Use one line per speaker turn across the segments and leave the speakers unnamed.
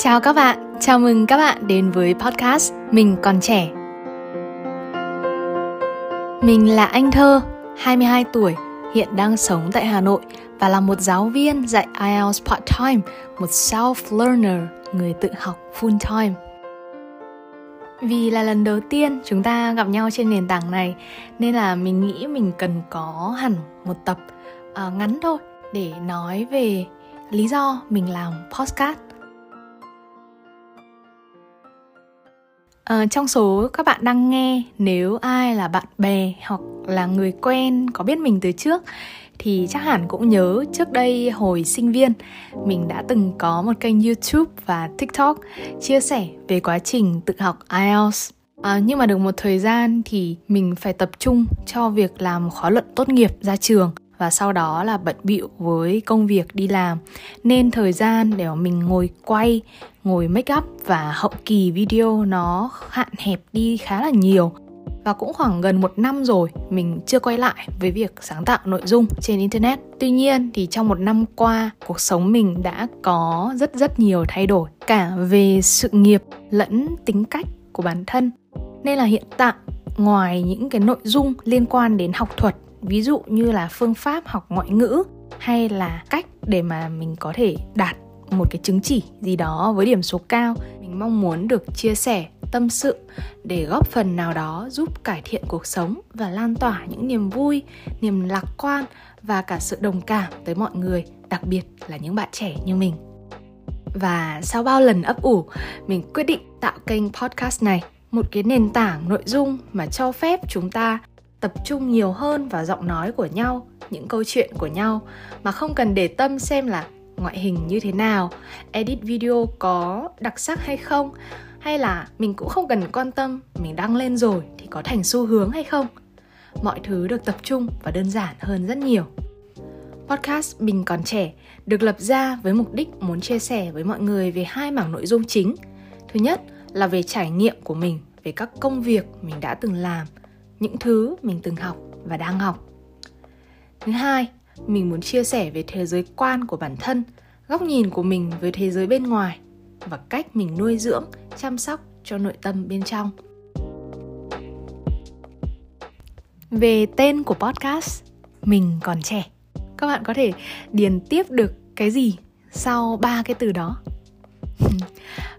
Chào các bạn, chào mừng các bạn đến với podcast Mình còn trẻ. Mình là Anh Thơ, 22 tuổi, hiện đang sống tại Hà Nội và là một giáo viên dạy IELTS part-time, một self-learner, người tự học full-time. Vì là lần đầu tiên chúng ta gặp nhau trên nền tảng này nên là mình nghĩ mình cần có hẳn một tập uh, ngắn thôi để nói về lý do mình làm podcast À, trong số các bạn đang nghe nếu ai là bạn bè hoặc là người quen có biết mình từ trước thì chắc hẳn cũng nhớ trước đây hồi sinh viên mình đã từng có một kênh YouTube và TikTok chia sẻ về quá trình tự học IELTS. À, ờ, nhưng mà được một thời gian thì mình phải tập trung cho việc làm khóa luận tốt nghiệp ra trường và sau đó là bận bịu với công việc đi làm. Nên thời gian để mà mình ngồi quay, ngồi make up và hậu kỳ video nó hạn hẹp đi khá là nhiều. Và cũng khoảng gần một năm rồi, mình chưa quay lại với việc sáng tạo nội dung trên internet. Tuy nhiên thì trong một năm qua, cuộc sống mình đã có rất rất nhiều thay đổi, cả về sự nghiệp lẫn tính cách của bản thân. Nên là hiện tại, ngoài những cái nội dung liên quan đến học thuật ví dụ như là phương pháp học ngoại ngữ hay là cách để mà mình có thể đạt một cái chứng chỉ gì đó với điểm số cao, mình mong muốn được chia sẻ tâm sự để góp phần nào đó giúp cải thiện cuộc sống và lan tỏa những niềm vui, niềm lạc quan và cả sự đồng cảm tới mọi người, đặc biệt là những bạn trẻ như mình. Và sau bao lần ấp ủ, mình quyết định tạo kênh podcast này, một cái nền tảng nội dung mà cho phép chúng ta tập trung nhiều hơn vào giọng nói của nhau, những câu chuyện của nhau, mà không cần để tâm xem là ngoại hình như thế nào, edit video có đặc sắc hay không, hay là mình cũng không cần quan tâm, mình đăng lên rồi thì có thành xu hướng hay không. Mọi thứ được tập trung và đơn giản hơn rất nhiều. Podcast mình còn trẻ được lập ra với mục đích muốn chia sẻ với mọi người về hai mảng nội dung chính. Thứ nhất là về trải nghiệm của mình, về các công việc mình đã từng làm những thứ mình từng học và đang học. Thứ hai, mình muốn chia sẻ về thế giới quan của bản thân, góc nhìn của mình với thế giới bên ngoài và cách mình nuôi dưỡng, chăm sóc cho nội tâm bên trong. Về tên của podcast, mình còn trẻ. Các bạn có thể điền tiếp được cái gì sau ba cái từ đó.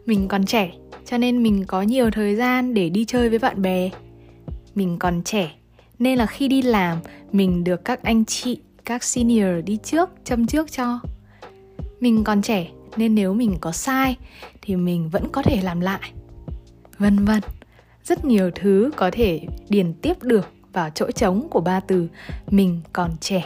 Mình còn trẻ, cho nên mình có nhiều thời gian để đi chơi với bạn bè mình còn trẻ. Nên là khi đi làm, mình được các anh chị, các senior đi trước, châm trước cho. Mình còn trẻ, nên nếu mình có sai, thì mình vẫn có thể làm lại. Vân vân. Rất nhiều thứ có thể điền tiếp được vào chỗ trống của ba từ mình còn trẻ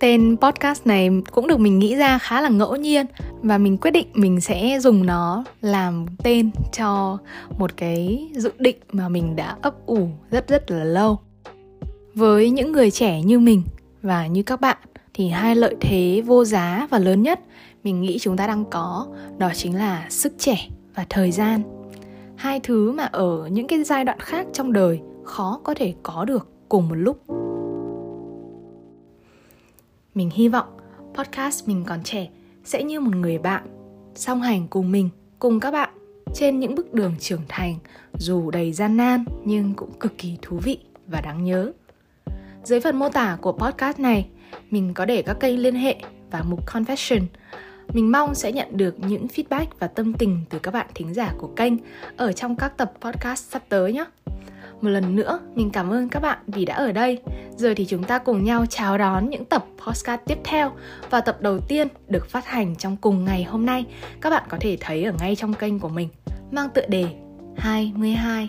tên podcast này cũng được mình nghĩ ra khá là ngẫu nhiên và mình quyết định mình sẽ dùng nó làm tên cho một cái dự định mà mình đã ấp ủ rất rất là lâu. Với những người trẻ như mình và như các bạn thì hai lợi thế vô giá và lớn nhất mình nghĩ chúng ta đang có đó chính là sức trẻ và thời gian. Hai thứ mà ở những cái giai đoạn khác trong đời khó có thể có được cùng một lúc mình hy vọng podcast mình còn trẻ sẽ như một người bạn, song hành cùng mình, cùng các bạn trên những bước đường trưởng thành, dù đầy gian nan nhưng cũng cực kỳ thú vị và đáng nhớ. Dưới phần mô tả của podcast này, mình có để các kênh liên hệ và mục confession. Mình mong sẽ nhận được những feedback và tâm tình từ các bạn thính giả của kênh ở trong các tập podcast sắp tới nhé một lần nữa, mình cảm ơn các bạn vì đã ở đây. Giờ thì chúng ta cùng nhau chào đón những tập podcast tiếp theo và tập đầu tiên được phát hành trong cùng ngày hôm nay. Các bạn có thể thấy ở ngay trong kênh của mình mang tựa đề 22